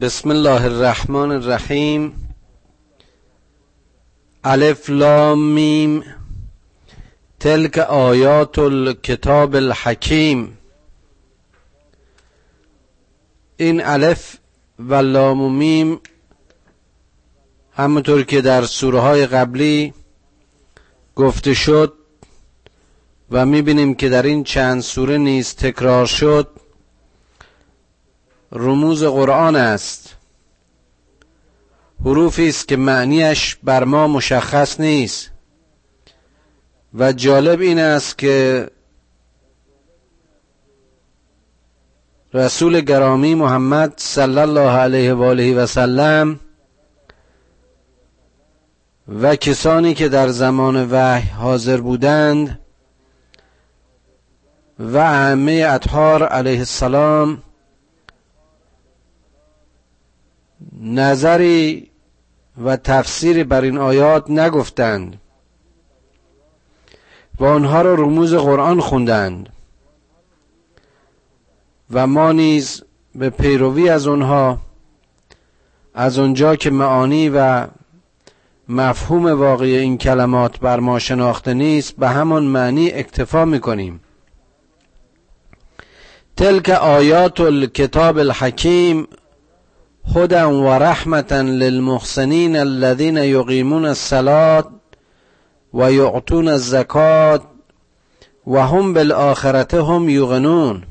بسم الله الرحمن الرحیم. الف لام میم. تلک آیات الکتاب الحکیم. این الف و لام و میم همونطور که در سوره های قبلی گفته شد و می‌بینیم که در این چند سوره نیز تکرار شد. رموز قرآن است. حروفی است که معنیش بر ما مشخص نیست. و جالب این است که رسول گرامی محمد صلی الله علیه و آله و سلم و کسانی که در زمان وحی حاضر بودند و ائمه اطهار علیه السلام نظری و تفسیری بر این آیات نگفتند و آنها را رموز قرآن خوندند و ما نیز به پیروی از آنها از آنجا که معانی و مفهوم واقعی این کلمات بر ما شناخته نیست به همان معنی اکتفا می‌کنیم. تلک آیات الکتاب الحکیم هدى ورحمة للمحسنين الذين يقيمون الصلاة ويعطون الزكاة وهم بالآخرة هم یوقنون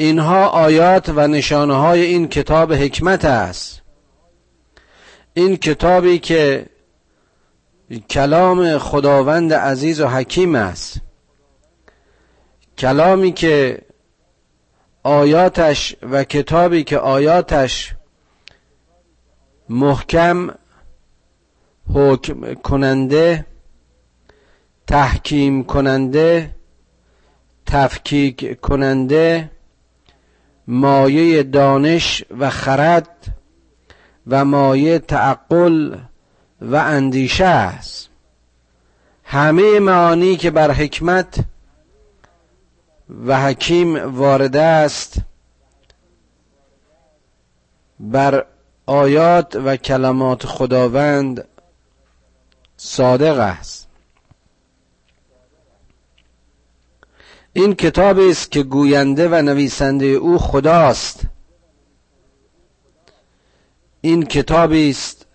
اینها آیات و نشانه های این کتاب حکمت است. این کتابی که کلام خداوند عزیز و حکیم است. کلامی که آیاتش و کتابی که آیاتش محکم حکم کننده تحکیم کننده تفکیک کننده مایه دانش و خرد و مایه تعقل و اندیشه است. همه معانی که بر حکمت و حکیم وارد است بر آیات و کلمات خداوند صادق است. این کتابی است که گوینده و نویسنده او خداست. این کتابی است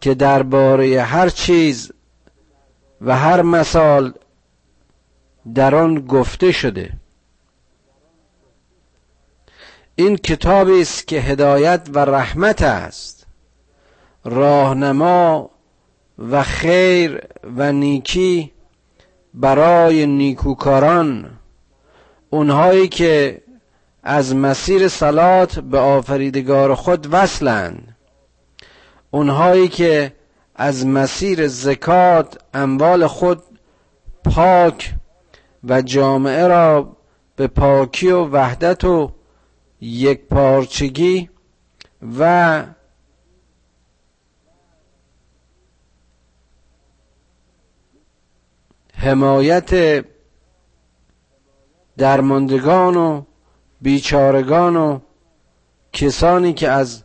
که درباره هر چیز و هر مثال در آن گفته شده. این کتابی است که هدایت و رحمت است. راهنما و خیر و نیکی برای نیکوکاران. اونهایی که از مسیر سلات به آفریدگار خود وصلند. اونهایی که از مسیر زکات اموال خود پاک و جامعه را به پاکی و وحدت و یک پارچگی و حمایت درماندگان و بیچارگان و کسانی که از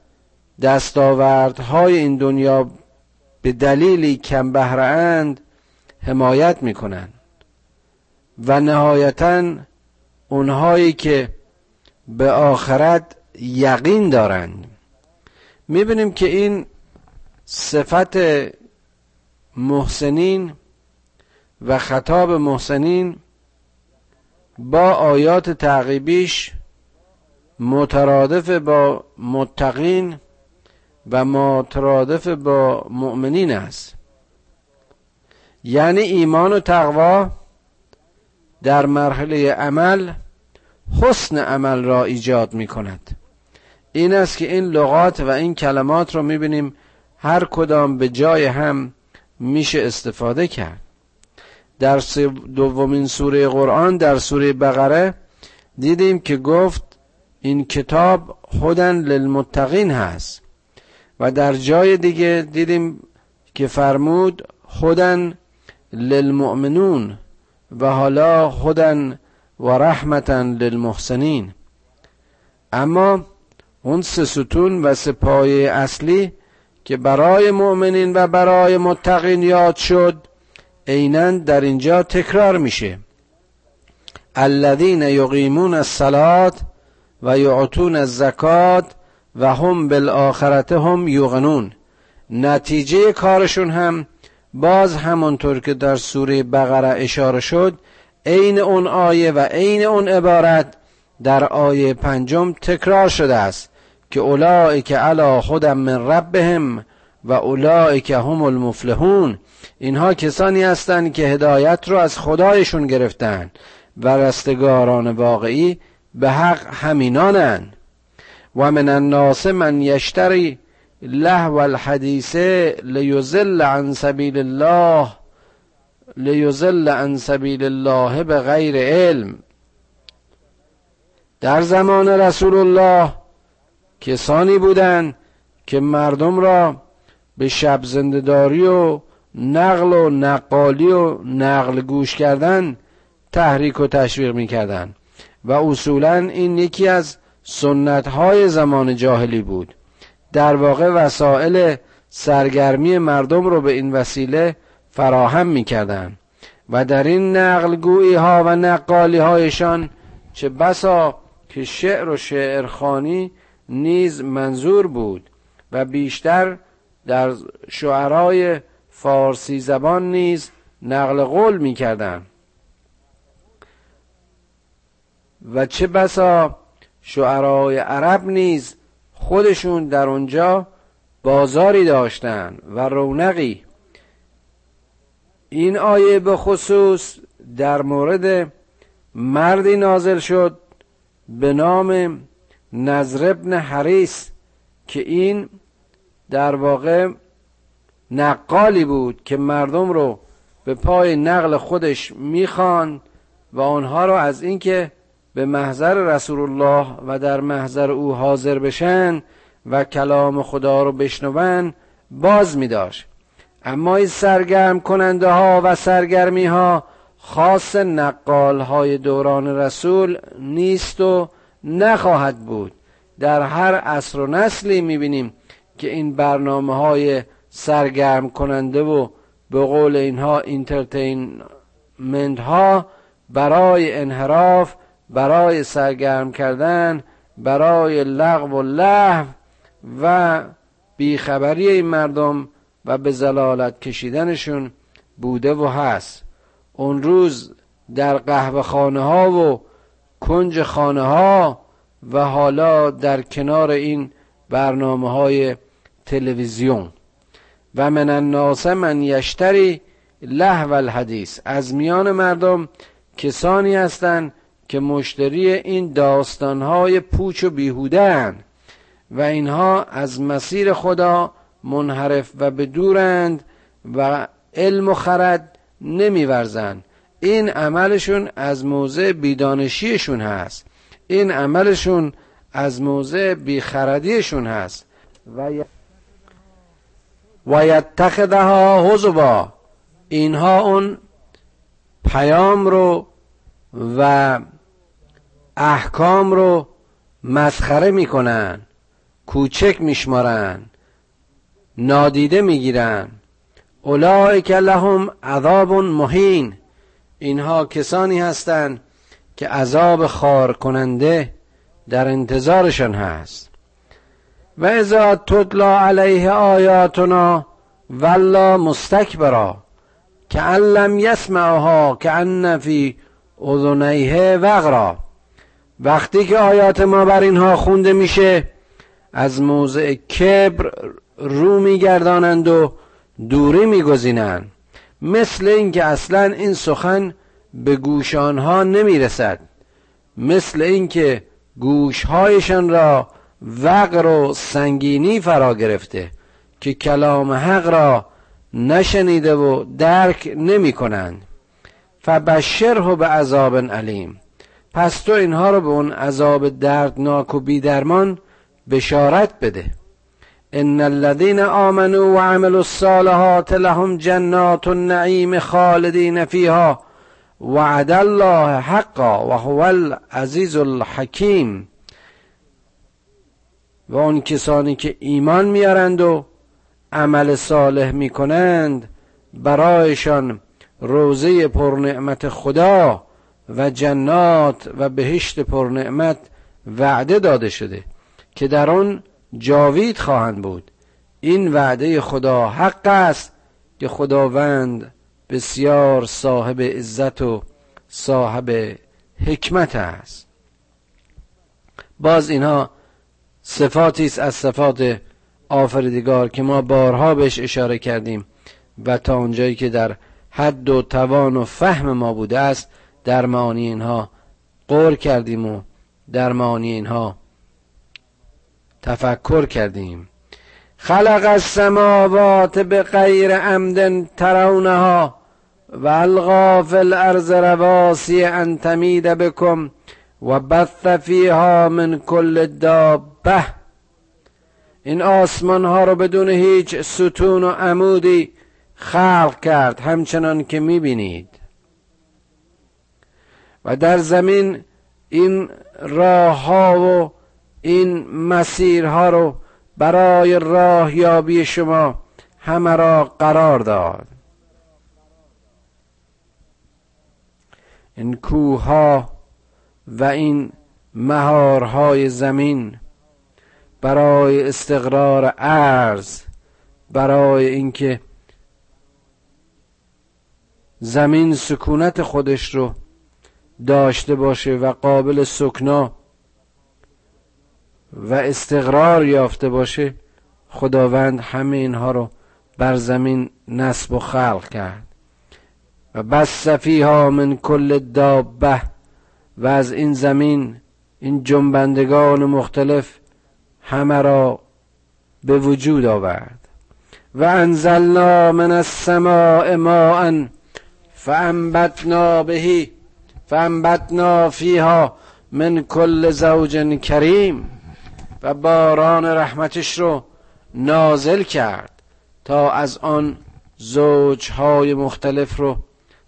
دستاوردهای این دنیا به دلیلی کم بهره اند حمایت می‌کنند. و نهایتا اونهایی که به آخرت یقین دارند. می‌بینیم که این صفت محسنین و خطاب محسنین با آیات تعقیبیش مترادف با متقین و مترادف با مؤمنین است. یعنی ایمان و تقوا در مرحله عمل حسن عمل را ایجاد می کند این است که این لغات و این کلمات را بینیم هر کدام به جای هم میشه استفاده کرد. در دومین سوره قرآن در سوره بقره دیدیم که گفت این کتاب خودن للمتقین هست. و در جای دیگه دیدیم که فرمود خودن للمؤمنون. و حالا خودن و رحمتا للمحسنین. اما اون سه ستون و سه پایه اصلی که برای مؤمنین و برای متقین یاد شد عینا در اینجا تکرار میشه. الذین یقیمون الصلاة و یعطون الزکات و هم بالآخرت هم یوقنون. نتیجه کارشون هم باز همانطور که در سوره بقره اشاره شد عین اون آیه و عین اون عبارت در آیه پنجم تکرار شده است که اولئک علی خودم من ربهم و اولئک هم المفلحون. اینها کسانی هستند که هدایت رو از خدایشون گرفتن و رستگاران واقعی به حق همینانند. و من الناس من یشتری لهو الحدیث لیزل عن سبیل الله لیزل عن سبیل الله به غیر علم. در زمان رسول الله کسانی بودند که مردم را به شب زندهداری و نقل و نقالی و نقل گوش کردن تحریک و تشویق می‌کردند و اصولا این یکی از سنت های زمان جاهلی بود. در واقع وسایل سرگرمی مردم رو به این وسیله فراهم می‌کردند و در این نقل گویی ها و نقالی هایشان چه بسا که شعر و شعرخانی نیز منظور بود و بیشتر در شعرای فارسی زبان نیز نقل قول می‌کردند. و چه بسا شعرای عرب نیز خودشون در اونجا بازاری داشتن و رونقی. این آیه به خصوص در مورد مردی نازل شد به نام نظر ابن حریس که این در واقع نقالی بود که مردم رو به پای نقل خودش می‌خوان و آنها رو از اینکه به محضر رسول الله و در محضر او حاضر بشن و کلام خدا رو بشنون باز می داشت. اما این سرگرم کننده ها و سرگرمی ها خاص نقال های دوران رسول نیست و نخواهد بود. در هر عصر و نسلی می‌بینیم که این برنامه های سرگرم کننده و به قول اینها entertainment ها برای انحراف برای سرگرم کردن برای لغو و لحو و بیخبری این مردم و به زلالت کشیدنشون بوده و هست. اون روز در قهوه خانه ها و کنج خانه ها و حالا در کنار این برنامه های تلویزیون. و من الناس من یشتری لهو الحدیث. از میان مردم کسانی هستند که مشتری این داستانهای پوچ و بیهوده و اینها از مسیر خدا منحرف و بدورند و علم و خرد نمیورزند. این عملشون از موضع بیدانشیشون هست. این عملشون از موضع بیخردیشون هست. و و یتخذها حزبا اینها اون پیام رو و احکام رو مسخره می‌کنن کوچک میشمارن نادیده می‌گیرن. اولئک لهم عذاب مهین. اینها کسانی هستند که عذاب خار کننده در انتظارشان هست. و اذا تتلا علیه آیاتنا ولا مستکبرا که لم یسمعها که ان فی اذنیه وغرا. وقتی که آیات ما بر اینها خونده میشه از موضع کبر رو میگردانند و دوری میگزینند. مثل اینکه اصلا این سخن به گوش آنها نمی‌رسد. مثل اینکه گوشهایشان را وقر و سنگینی فرا گرفته که کلام حق را نشنیده و درک نمی کنند فبشره به عذاب علیم. پس تو اینها رو به اون عذاب دردناک و بیدرمان بشارت بده. ان الذين آمنوا وعملوا الصالحات لهم جنات النعیم خالدین فیها وعد الله حقا و هو العزیز الحکیم. و اون کسانی که ایمان میارند و عمل صالح می‌کنند برایشان روزه پرنعمت خدا و جنات و بهشت پرنعمت وعده داده شده که در آن جاوید خواهند بود. این وعده خدا حق است که خداوند بسیار صاحب عزت و صاحب حکمت است. باز اینها صفاتی است از صفات آفریدگار که ما بارها بهش اشاره کردیم و تا اونجایی که در حد و توان و فهم ما بوده است در معانی اینها قور کردیم و در معانی اینها تفکر کردیم. خلق السماوات به غیر عمد ترونها و الغا فی الارض رواسی ان تمید بکم و بث فیها من کل دابه. این آسمان ها رو بدون هیچ ستون و عمودی خلق کرد همچنان که می‌بینید. و در زمین این راه ها و این مسیرها رو برای راه یابی شما همه را قرار داد. این کوه ها و این مهارهای زمین برای استقرار ارز برای اینکه زمین سکونت خودش رو داشته باشه و قابل سکنا و استقرار یافته باشه خداوند همه اینها رو بر زمین نصب و خلق کرد. و بس ها من کل دابه و از این زمین این جنبندگان مختلف همه را به وجود آورد. و انزلنا من السماء ماء فانبتنا بهی فانبتنا فیها من کل زوج کریم و باران رحمتش رو نازل کرد تا از آن زوجهای مختلف رو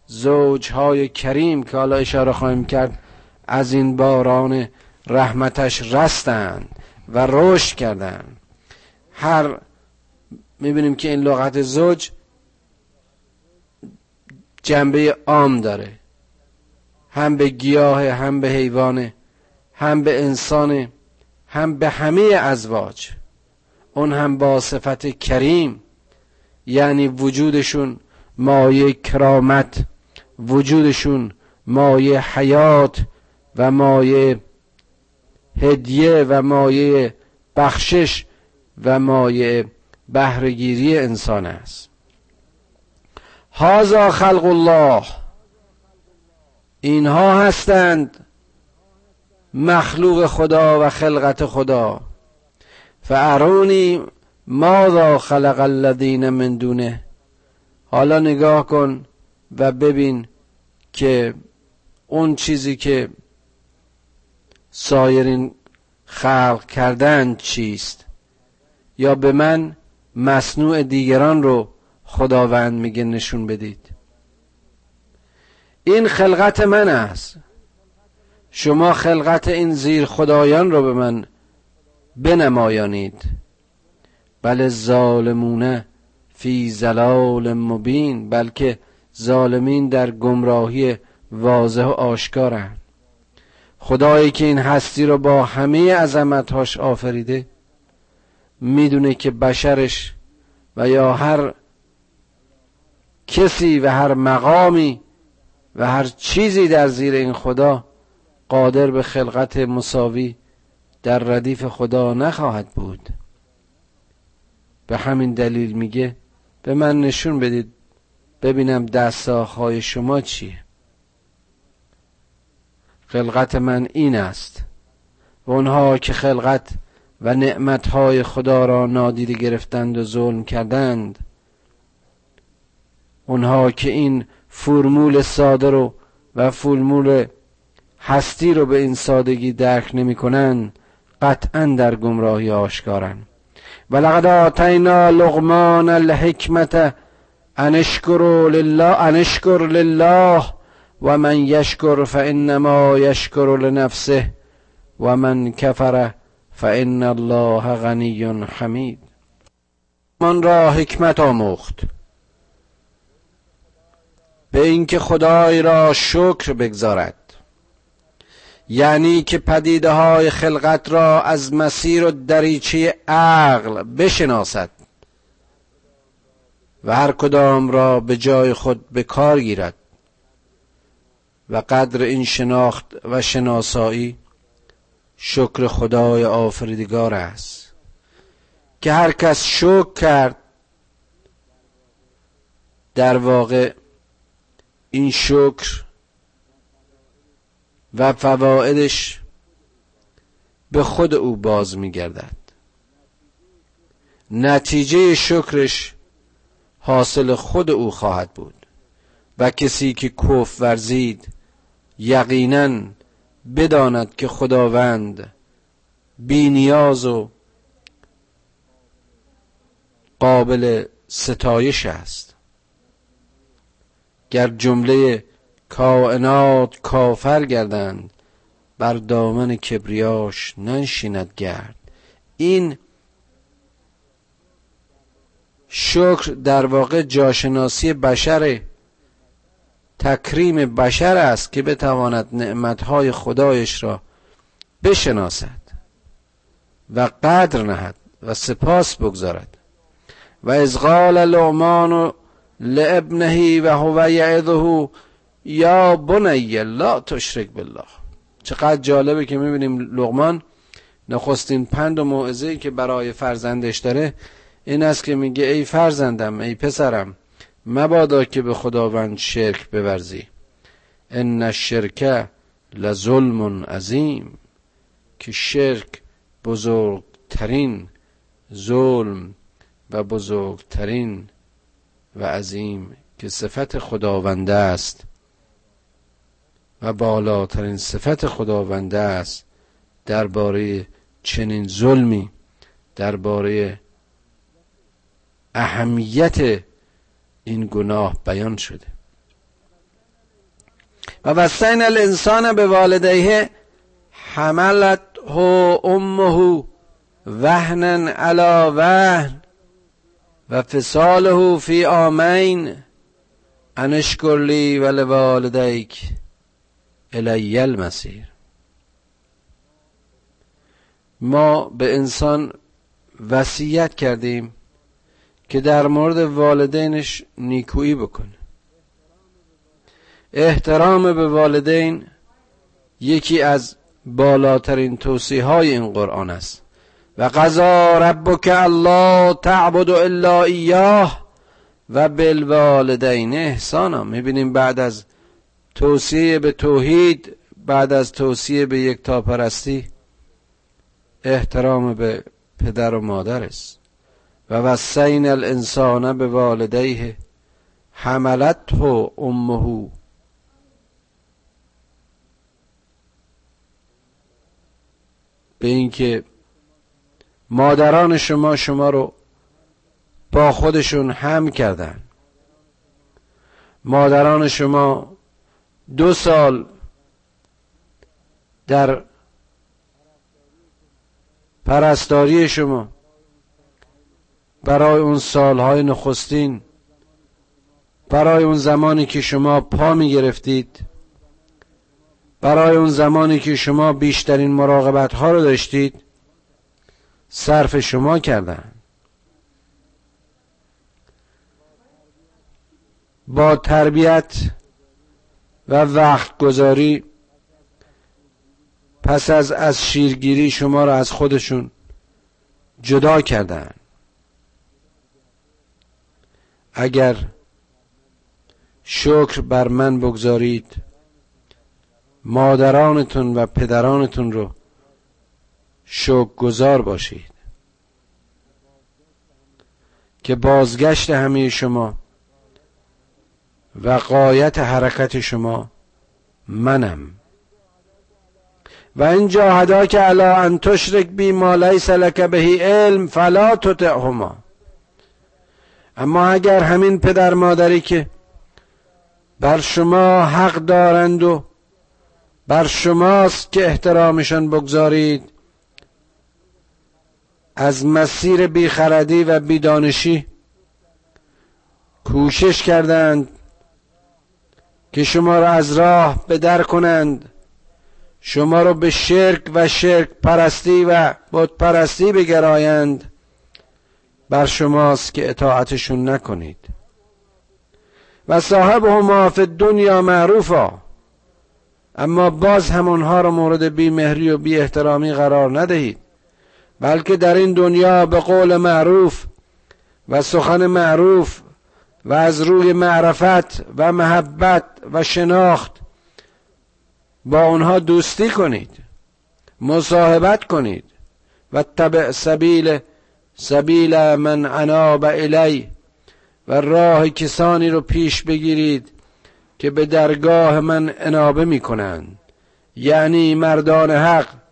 زوجهای کریم که حالا اشاره خواهیم کرد از این باران رحمتش رستند و رشد کردند. هر می‌بینیم که این لغت زوج جنبه عام داره. هم به گیاه هم به حیوانه هم به انسانه هم به همه ازواج. اون هم با صفت کریم یعنی وجودشون مایه کرامت وجودشون مایه حیات و مایه هدیه و مایه بخشش و مایه بهرهگیری انسان است. هازا خلق الله. اینها هستند مخلوق خدا و خلقت خدا. فارونی ماذا خلق الذین من دونه؟ حالا نگاه کن و ببین که اون چیزی که سایرین خلق کردن چیست؟ یا به من مصنوع دیگران رو خداوند میگه نشون بدید. این خلقت من است. شما خلقت این زیر خدایان رو به من بنمایانید. بل ظالمونه فی زلال مبین بلکه ظالمین در گمراهی واضح و آشکارند. خدایی که این هستی رو با همه عظمتهاش آفریده می‌دونه که بشرش و یا هر کسی و هر مقامی و هر چیزی در زیر این خدا قادر به خلقت مساوی در ردیف خدا نخواهد بود. به همین دلیل میگه به من نشون بدید ببینم دستاخهای شما چیه. خلقت من این است. و اونها که خلقت و نعمتهای خدا را نادیده گرفتند و ظلم کردند اونها که این فرمول ساده رو و فرمول هستی رو به این سادگی درک نمی کنند قطعا در گمراهی آشکارن. و لقد آتینا لغمان الحکمت انشکر لله انشکر لله و من یشکر فانما یشکر لنفسه و من کفر فان الله غنی حمید. من را حکمت آموخت. به اینکه خدای را شکر بگذارد. یعنی که پدیده های خلقت را از مسیر و دریچه عقل بشناسد و هر کدام را به جای خود به کار گیرد و قدر این شناخت و شناسایی شکر خدای آفریدگار است که هر کس شکر کرد در واقع این شکر و فوائدش به خود او باز میگردد. نتیجه شکرش حاصل خود او خواهد بود و کسی که کف ورزید یقینا بداند که خداوند بینیاز و قابل ستایش است. گر جمله کائنات کافر گردند بر دامن کبریاش ننشیند گرد. این شکر در واقع جاشناسی بشر تکریم بشر است که بتواند نعمتهای خدایش را بشناسد و قدر نهد و سپاس بگذارد. و از قال لعمان لابنه و هو یعظه یا بنی لا تشرک بالله. چقدر جالبه که می‌بینیم لغمان نخستین پند و موعظه‌ای که برای فرزندش داره این است که میگه ای فرزندم ای پسرم مبادا که به خداوند شرک بورزی. ان الشرک لظلم عظیم. که شرک بزرگترین ظلم و بزرگترین و عظیم که صفت خداونده است و بالاترین صفت خداونده است درباره چنین ظلمی درباره اهمیت این گناه بیان شده. و وسین الانسان به والدیه حملت هو امه وهنا علا وهن. و فصاله فی آمین انشکر لی و لوالدیک الی المسیر ما به انسان وصیت کردیم که در مورد والدینش نیکویی بکنه. احترام به والدین یکی از بالاترین توصیه های این قرآن است. و قضا ربک الله تعبد الا ایاه و بالوالدین احسانا. می‌بینیم بعد از توصیه به توحید بعد از توصیه به یک تاپرستی احترام به پدر و مادر است و وسین الانسان به والدیه حملته امه. به اینکه مادران شما شما رو با خودشون هم کردن. مادران شما دو سال در پرستاری شما برای اون سالهای نخستین برای اون زمانی که شما پا می گرفتید برای اون زمانی که شما بیشترین مراقبت ها رو داشتید صرف شما کردن. با تربیت و وقت گذاری پس از از شیرگیری شما را از خودشون جدا کردن. اگر شکر بر من بگذارید مادرانتون و پدرانتون رو شکر گذار باشید. که بازگشت همه شما و قایت حرکت شما منم. و این جاهدا که علا ان تشرک بی ما لیس بهی علم فلا تطعهما. اما اگر همین پدر مادری که بر شما حق دارند و بر شماست که احترامشان بگذارید از مسیر بیخردی و بیدانشی کوشش کردند که شما را از راه بدر کنند. شما را به شرک و شرک پرستی و بت پرستی بگرایند. بر شماست که اطاعتشون نکنید. و صاحب هم دنیا معروفا. اما باز همونها را مورد بیمهری و بی احترامی قرار ندهید. بلکه در این دنیا به قول معروف و سخن معروف و از روی معرفت و محبت و شناخت با اونها دوستی کنید مصاحبت کنید و تبع سبیل سبیل من عناب الی و راه کسانی رو پیش بگیرید که به درگاه من انابه می‌کنند. یعنی مردان حق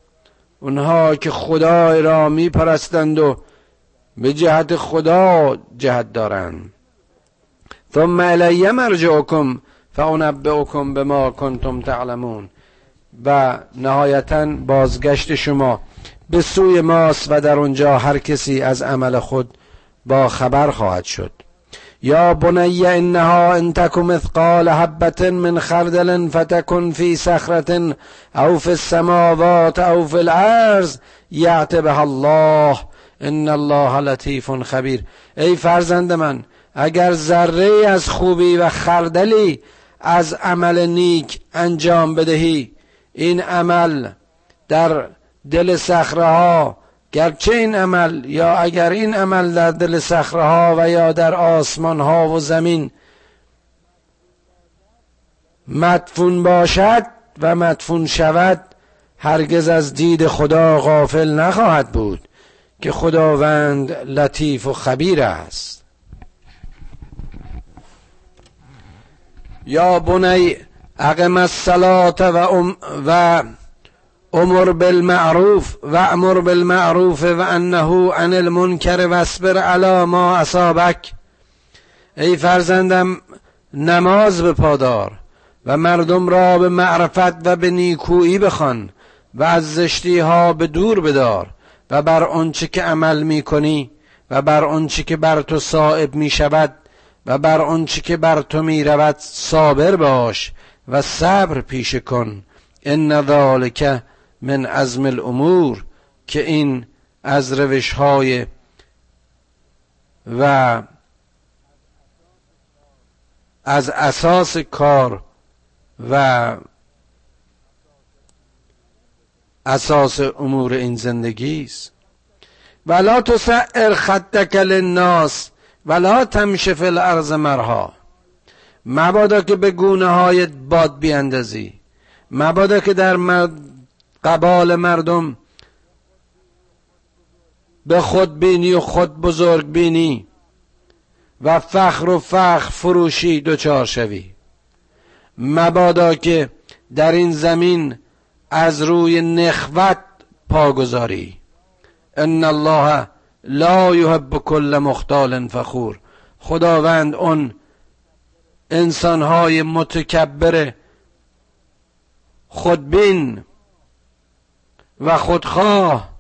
اونها که خدا را میپرستند و به جهت خدا جهت دارند. ثم الی مرجعکم فانبئکم بما کنتم تعلمون. و نهایتا بازگشت شما به سوی ماست و در اونجا هر کسی از عمل خود با خبر خواهد شد. یا بنی انها ان تک مثقال حبه من خردل فتکن فی صخره او فی السماوات او فی الارض یعت بها الله. ان الله لطیف خبیر ای فرزند من اگر ذره از خوبی و خردلی از عمل نیک انجام بدهی این عمل در دل صخره ها گرچه این عمل یا اگر این عمل در دل صخره و یا در آسمان ها و زمین مدفون باشد و مدفون شود هرگز از دید خدا غافل نخواهد بود که خداوند لطیف و خبیر است. یا بنی اقم الصلاة و, ام و امر بالمعروف و امر بالمعروف و انه عن المنکر واصبر علی ما اصابک. ای فرزندم نماز به پادار و مردم را به معرفت و به نیکویی بخوان و از زشتی ها به دور بدار و بر آنچه که عمل می کنی و بر آنچه که بر تو صائب می شود و بر آنچه که بر تو می رود صابر باش و صبر پیشه کن. ان ذالک من عزم الامور که این از روش های و از اساس کار و اساس امور این زندگی است. ولا تسعر خدک للناس ولا تمشی فی الارض مرها. مبادا که به گونه های باد بیاندازی. مبادا که در قبال مردم. به خود بینی و خود بزرگ بینی و فخر و فخر فروشی دچار شوی. مبادا که در این زمین از روی نخوت پا گذاری. ان الله لا یحب کل مختال فخور. خداوند اون انسانهای متکبر خودبین و خودخواه.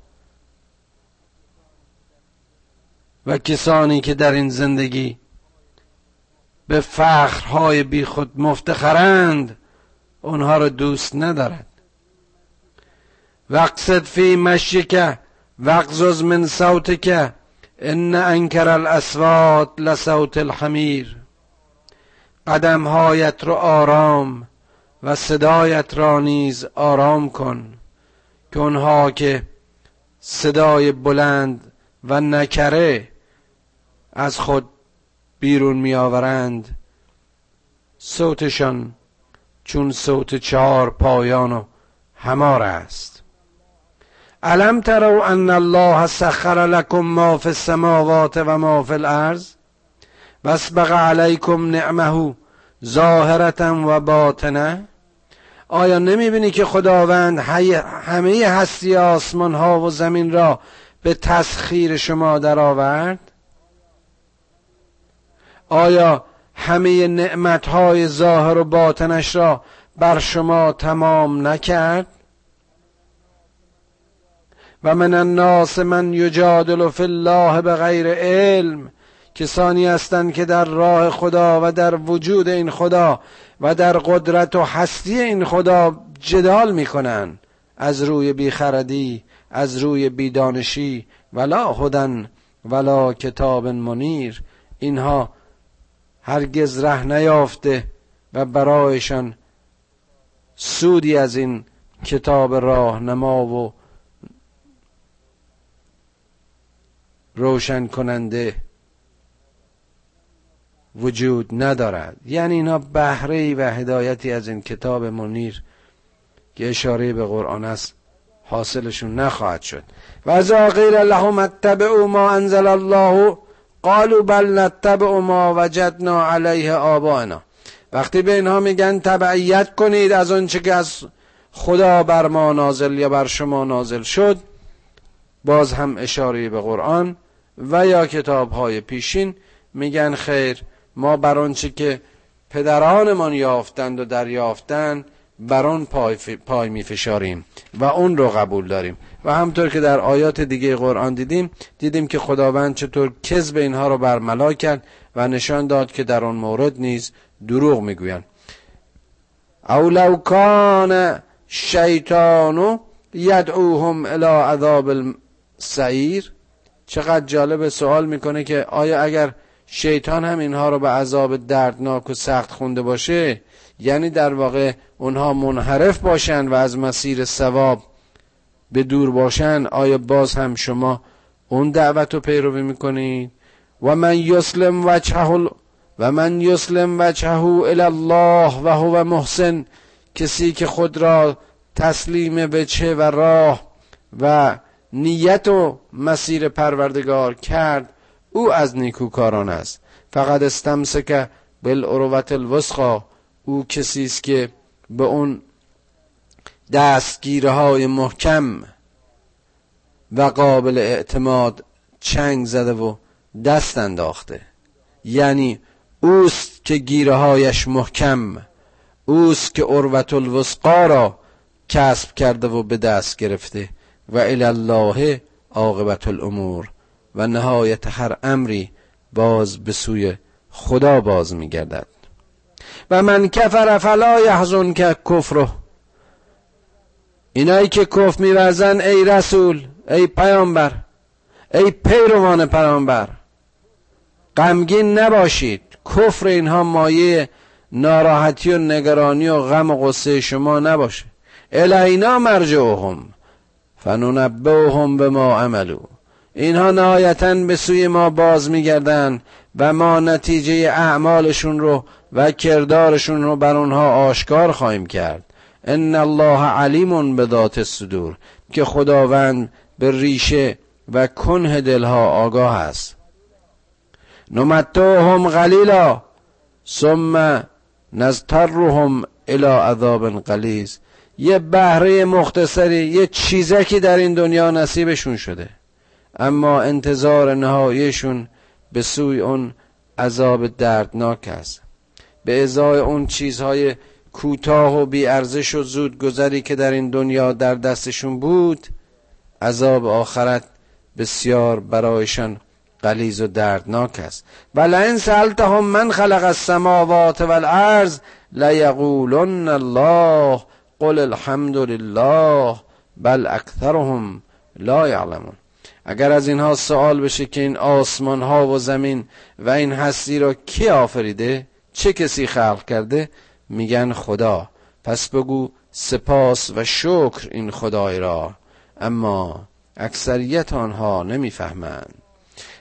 و کسانی که در این زندگی به فخرهای بی خود مفتخرند اونها رو دوست ندارد. وقصد فی مشیک وقزز من صوتک ان انکر الاسوات لصوت الحمیر. قدمهایت رو آرام و صدایت را نیز آرام کن. که اونها که صدای بلند و نکره از خود بیرون می آورند صوتشان چون صوت چهار پایان و همار است. علم ترو ان الله سخر لكم ما فی السماوات و ما فی الارض واسبغ علیکم نعمه ظاهرتا و باطنه؟ آیا نمی‌بینی که خداوند همه هستی آسمان ها و زمین را به تسخیر شما درآورد؟ آیا همه نعمت های ظاهر و باطنش را بر شما تمام نکرد؟ و من الناس من یجادل فی الله به غیر علم کسانی هستند که در راه خدا و در وجود این خدا و در قدرت و هستی این خدا جدال می‌کنن از روی بیخردی از روی بیدانشی ولا هدن ولا کتاب منیر. اینها هرگز ره نیافته و برایشان سودی از این کتاب راهنما و روشن کننده وجود ندارد. یعنی اینا بهره و هدایتی از این کتاب منیر که اشاره به قرآن است حاصلشون نخواهد شد. و از غیر لهم اتبعوا ما انزل الله قالوا بل نتبع ما وجدنا علیه آبانا. وقتی به اینها میگن تبعیت کنید از آنچه که از خدا بر ما نازل یا بر شما نازل شد باز هم اشاره به قرآن و یا کتاب های پیشین میگن خیر. ما بر آنچه که پدرانمان یافتند و دریافتند بر آن پای, پای میفشاریم و اون رو قبول داریم. و همطور که در آیات دیگه قرآن دیدیم دیدیم که خداوند چطور کذب اینها رو برملا کرد و نشان داد که در آن مورد نیز دروغ می‌گویند. او لو کان شیطانو یدعوهم الى عذاب السعیر. چقدر جالب سوال می‌کنه که آیا اگر شیطان هم اینها رو به عذاب دردناک و سخت خونده باشه یعنی در واقع اونها منحرف باشن و از مسیر ثواب به دور باشن. آیا باز هم شما اون دعوت رو پیروی می‌کنید و من یسلم وجهه و من یسلم وجهه الی الله و هو محسن کسی که خود را تسلیم به چه و راه و نیت و مسیر پروردگار کرد او از نیکوکاران است. فقط استمسک بالعروت الوسقا او کسی است که به اون دستگیره های محکم و قابل اعتماد چنگ زده و دست انداخته. یعنی اوست که گیره هایش محکم اوست که عروت الوسقا را کسب کرده و به دست گرفته. و الله عاقبت الامور. و نهایت هر امری باز به سوی خدا باز میگردد. و من کفر فلا یحزن که کفر اینایی که کف میورزن ای رسول ای پیامبر ای پیروان پیامبر غمگین نباشید. کفر اینها مایه ناراحتی و نگرانی و غم و غصه شما نباشه. الینا مرجعهم فننبههم به ما عملو اینها نهایتا به سوی ما باز میگردن و ما نتیجه اعمالشون رو و کردارشون رو بر اونها آشکار خواهیم کرد. ان الله علیم به ذات الصدور که خداوند به ریشه و کنه دلها آگاه است. نمتوهم قلیلا ثم نزترهم الى عذاب قلیز یه بهره مختصری یه چیزکی در این دنیا نصیبشون شده. اما انتظار نهاییشون به سوی اون عذاب دردناک است. به ازای اون چیزهای کوتاه و بیارزش و زود گذری که در این دنیا در دستشون بود عذاب آخرت بسیار برایشان قلیز و دردناک است. و لئن سألتهم من خلق السماوات والارض لیقولن الله قل الحمد لله بل اکثرهم لا یعلمون. اگر از اینها سوال بشه که این آسمان ها و زمین و این هستی را کی آفریده چه کسی خلق کرده؟ میگن خدا. پس بگو سپاس و شکر این خدای را. اما اکثریت آنها نمی‌فهمند.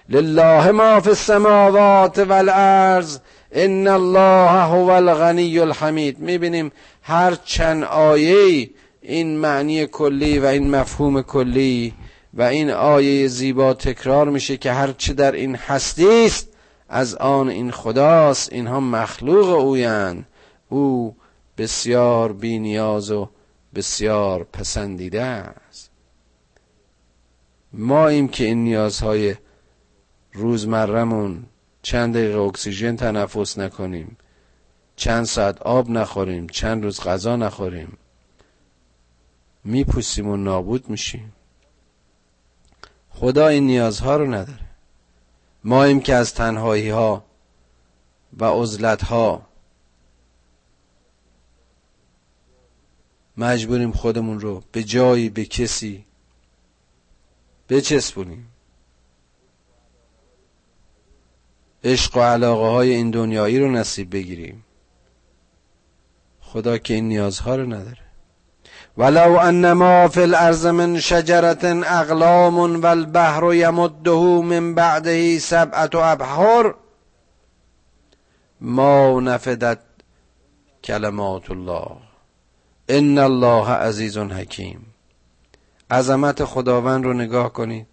لله ما فی السماوات والارض ان الله هو الغنی الحمید. می‌بینیم هر چند آیه این معنی کلی و این مفهوم کلی و این آیه زیبا تکرار میشه که هر چه در این هستی است از آن این خداست اینها مخلوق اویند او بسیار بینیاز و بسیار پسندیده است. ما ایم که این نیازهای روزمرمون چند دقیقه اکسیژن تنفس نکنیم چند ساعت آب نخوریم چند روز غذا نخوریم میپوسیم و نابود میشیم. خدا این نیازها رو نداره. ما ایم که از تنهایی ها و عزلت ها مجبوریم خودمون رو به جایی به کسی بچسبونیم. عشق و علاقه های این دنیایی رو نصیب بگیریم. خدا که این نیازها رو نداره. ولو ان ما فی الارض من شجرت اقلام والبحر یمده من بعده سبعت ابحر ما نفدت کلمات الله. ان الله عزیز حکیم. عظمت خداوند رو نگاه کنید.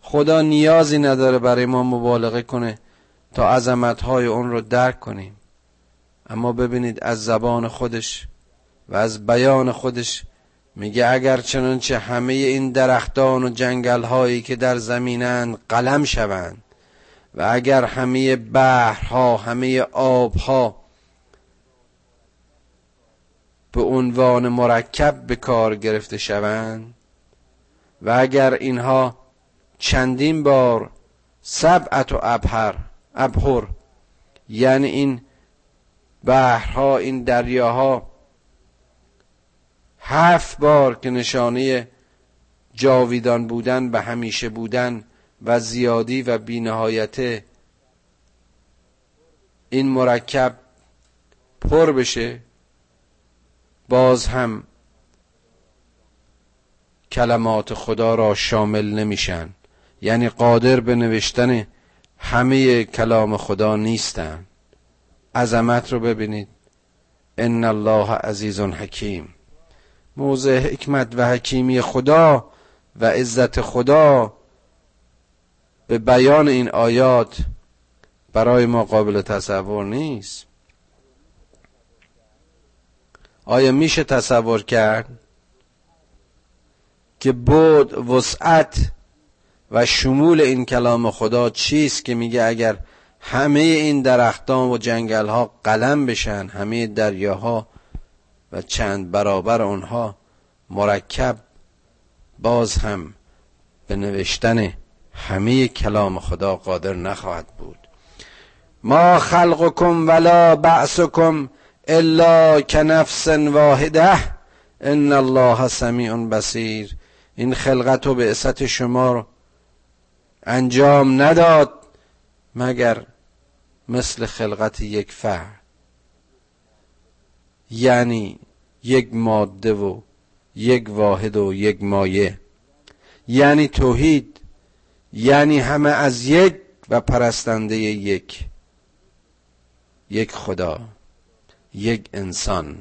خدا نیازی نداره برای ما مبالغه کنه تا عظمت های اون رو درک کنیم. اما ببینید از زبان خودش و از بیان خودش میگه اگر چنانچه همه این درختان و جنگل هایی که در زمینند قلم شوند و اگر همه بحرها همه آبها به عنوان مرکب به کار گرفته شوند و اگر اینها چندین بار سبعت و ابهر ابهر یعنی این بحرها این دریاها هفت بار که نشانه جاویدان بودن به همیشه بودن و زیادی و بینهایت این مرکب پر بشه باز هم کلمات خدا را شامل نمیشن. یعنی قادر به نوشتن همه کلام خدا نیستن. عظمت رو ببینید. ان الله عزیز حکیم. موضع حکمت و حکیمی خدا و عزت خدا به بیان این آیات برای ما قابل تصور نیست. آیا میشه تصور کرد که بود وسعت و شمول این کلام خدا چیست که میگه اگر همه این درختان و جنگل ها قلم بشن همه دریاها و چند برابر اونها مرکب باز هم به نوشتن همه کلام خدا قادر نخواهد بود. ما خلقکم ولا بعثکم الا کنفس واحده. ان الله سمیع بصیر. این خلقت و بعثت شما انجام نداد مگر مثل خلقت یک فرد. یعنی یک ماده و یک واحد و یک مایه یعنی توحید یعنی همه از یک و پرستنده یک. یک خدا یک انسان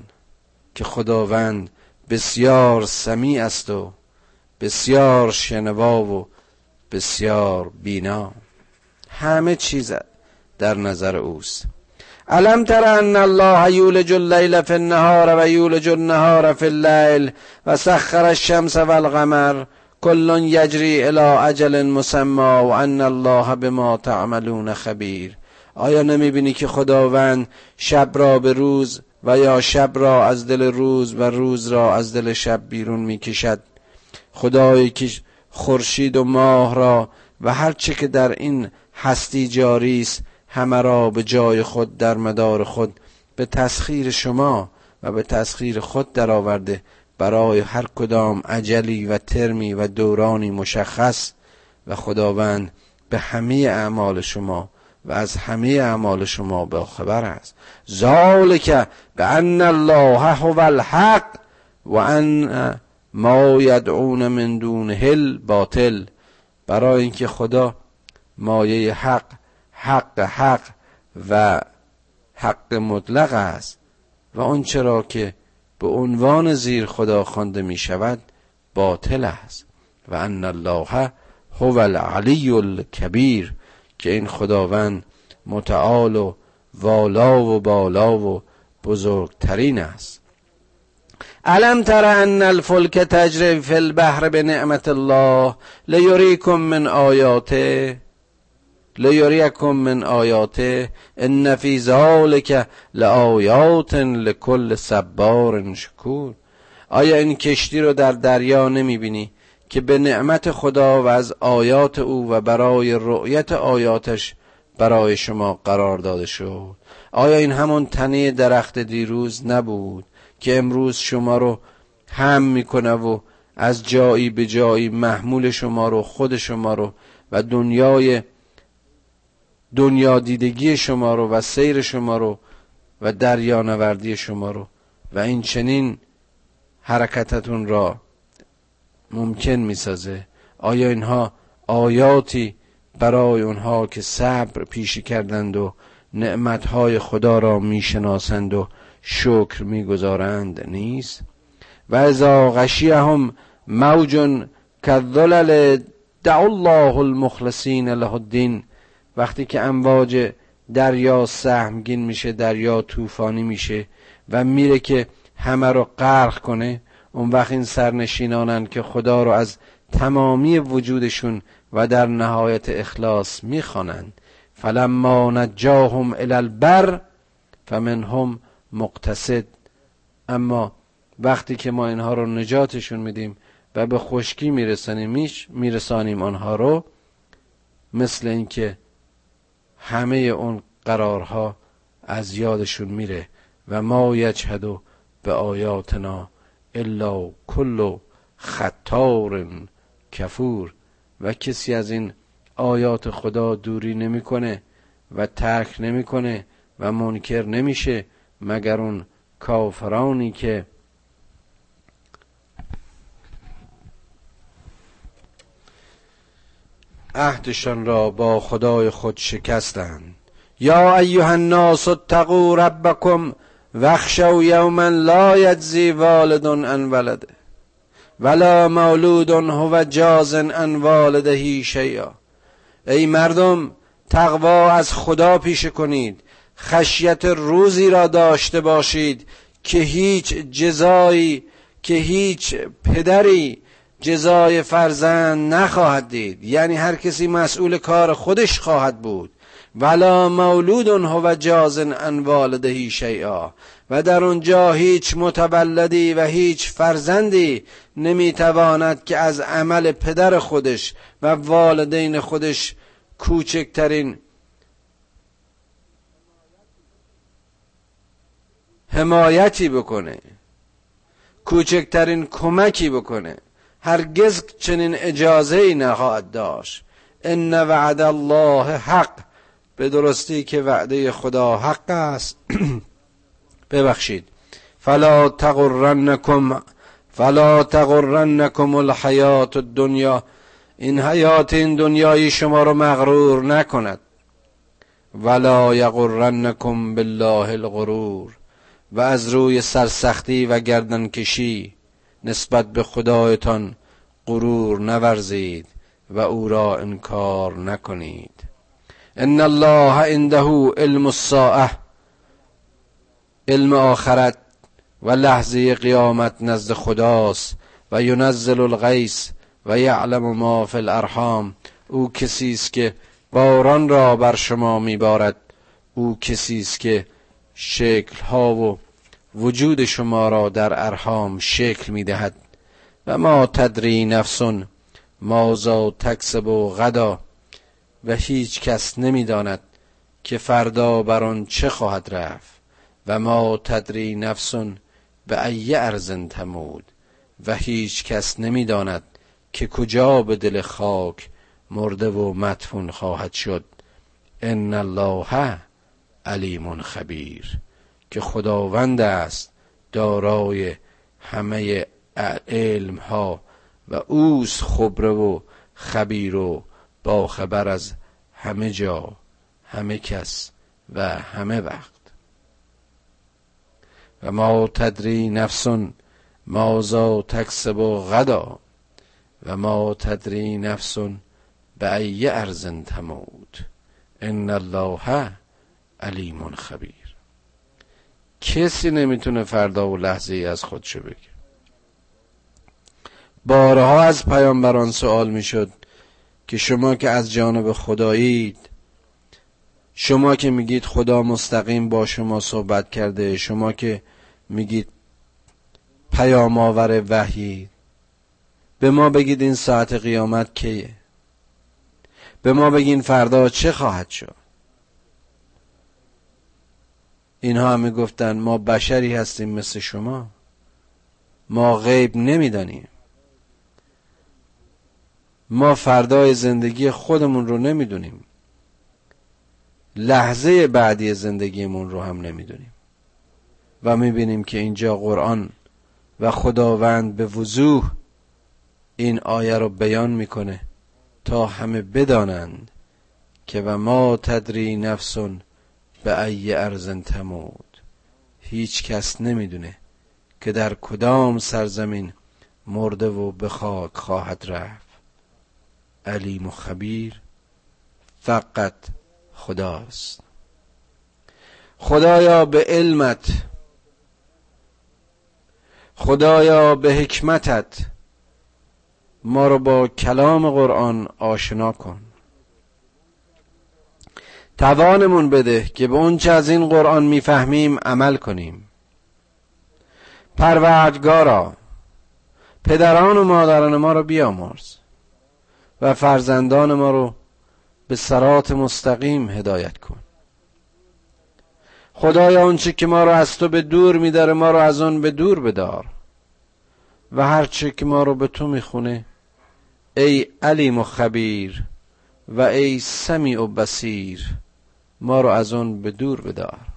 که خداوند بسیار سمیع است و بسیار شنوا و بسیار بینا. همه چیز در نظر اوست. علم تر ان الله یولج اللیل فی النهار و یولج النهار فی اللیل و سخر الشمس والقمر کل یجری الى اجل مسمى و ان الله بما تعملون خبیر آیا نمی‌بینی که خداوند شب را به روز و یا شب را از دل روز و روز را از دل شب بیرون می‌کشد؟ خدایی که خورشید و ماه را و هر چه که در این هستی جاری است همه را به جای خود در مدار خود به تسخیر شما و به تسخیر خود درآورده برای هر کدام عجلی و ترمی و دورانی مشخص و خداوند به همه اعمال شما و از همه اعمال شما به خبر است. ذالک به ان الله هو الحق و ان ما یدعون من دونه باطل. برای اینکه خدا مایه حق حق حق و حق مطلق است و اون چرا که به عنوان زیر خدا خوانده می شود باطل است و ان الله هو العلی الکبیر که این خداوند متعال و والا و بالا و بزرگترین است. علم تر ان الفلک تجری فی البحر بنعمت الله لیریکم من آیاته؟ لیریکم من آیاته ان فی ذلک لآیات لکل صبار شکور. آیا این کشتی رو در دریا نمی‌بینی که به نعمت خدا و از آیات او و برای رؤیت آیاتش برای شما قرار داده شد؟ آیا این همون تنه درخت دیروز نبود که امروز شما رو هم می‌کنه و از جایی به جایی محمول شما رو خود شما رو و دنیای دنیا دیدگی شما رو و سیر شما رو و دریانوردی شما رو و این چنین حرکتتون را ممکن می‌سازه. آیا اینها آیاتی برای اونها که صبر پیشی کردند و نعمتهای خدا را می‌شناسند و شکر می‌گذارند؟ نیست. و ازا غشیهم موج کذلل دعو الله المخلصین له الدین. وقتی که امواج دریا سهمگین میشه دریا طوفانی میشه و میره که همه رو غرق کنه اون وقت این سرنشینانن که خدا رو از تمامی وجودشون و در نهایت اخلاص می‌خوانند فلما نجاهم الی البر فمنهم مقتصد. اما وقتی که ما اینها رو نجاتشون میدیم و به خشکی میرسانیم میرسانیم آنها رو مثل اینکه همه اون قرارها از یادشون میره و ما یجهدو به آیاتنا الا کل خطار کفور و کسی از این آیات خدا دوری نمی‌کنه و ترک نمی‌کنه و منکر نمیشه مگر اون کافرانی که عهدشان را با خدای خود شکستند. یا ایها الناس اتقوا ربکم واخشوا یوما لا یجزی والد عن ولده ولا مولود هو جاز عن والده شیئا. ای مردم تقوا از خدا پیشه کنید. خشیت روزی را داشته باشید که هیچ جزایی که هیچ پدری جزای فرزند نخواهد دید. یعنی هر کسی مسئول کار خودش خواهد بود. ولا مولود هو جازن ان والده شیئا. و در اونجا هیچ متولدی و هیچ فرزندی نمی‌تواند که از عمل پدر خودش و والدین خودش کوچکترین حمایتی بکنه. کوچکترین کمکی بکنه. هرگز چنین اجازه ای نخواهد داشت. ان وعد الله حق. به درستی که وعده خدا حق است. ببخشید. فلا تغرنکم فلا تغرنکم الحیات الدنیا. این حیات این دنیای شما رو مغرور نکند. ولا یغرنکم بالله الغرور. و از روی سرسختی و گردنکشی. نسبت به خدایتان غرور نورزید و او را انکار نکنید. ان الله عنده علم الساعه علم آخرت و لحظه قیامت نزد خداست و ینزل الغیث و یعلم ما فی الارحام. او کسی است که باران را بر شما میبارد او کسی است که شکل ها و وجود شما را در ارحام شکل می‌دهد و ما تدری نفسون مازا تکسب و غدا و هیچ کس نمی‌داند که فردا بر آن چه خواهد رفت و ما تدری نفسون به ای ارزن تمود و هیچ کس نمی‌داند که کجا به دل خاک مرده و مدفون خواهد شد. ان الله علیم خبیر. که خداوند است دارای همه علم ها و اوس خبره و خبیر و با خبر از همه جا همه کس و همه وقت. و ما تدری نفسون مازا تکسب و غدا و ما تدری نفسون به ای ارزن تمود ان الله علیم خبیر. کسی نمی‌تونه فردا و لحظه ای از خودشو بگه. بارها از پیامبران سوال می‌شد که شما که از جانب خدایید شما که میگید خدا مستقیم با شما صحبت کرده شما که میگید پیام آور وحی به ما بگید این ساعت قیامت کیه؟ به ما بگین فردا چه خواهد شد؟ اینها همه گفتن ما بشری هستیم مثل شما. ما غیب نمی‌دانیم. ما فردای زندگی خودمون رو نمی‌دونیم. لحظه بعدی زندگیمون رو هم نمی‌دونیم. و می‌بینیم که اینجا قرآن و خداوند به وضوح این آیه رو بیان می‌کنه تا همه بدانند که و ما تدری نفسون به ای ارزن تمود هیچ کس نمی‌دونه که در کدام سرزمین مرده و به خاک خواهد رفت. علیم و خبیر فقط خداست. خدایا به علمت خدایا به حکمتت ما رو با کلام قرآن آشنا کن. توانمون بده که به اونچه از این قرآن می‌فهمیم عمل کنیم. پروردگارا پدران و مادران ما رو بیامرز و فرزندان ما رو به سرات مستقیم هدایت کن. خدایا اونچه که ما رو از تو به دور میداره ما رو از آن به دور بدار و هرچه که ما رو به تو می‌خونه ای علیم و خبیر و ای سمیع و بسیر ما رو از آن به دور بدار.